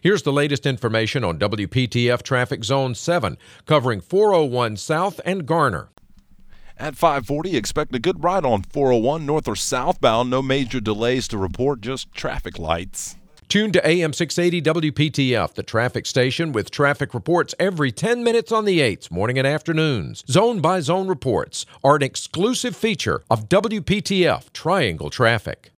Here's the latest information on WPTF Traffic Zone 7, covering 401 South and Garner. At 540, expect a good ride on 401 north or southbound. No major delays to report, just traffic lights. Tune to AM 680 WPTF, the traffic station with traffic reports every 10 minutes on the 8s, morning and afternoons. Zone by zone reports are an exclusive feature of WPTF Triangle Traffic.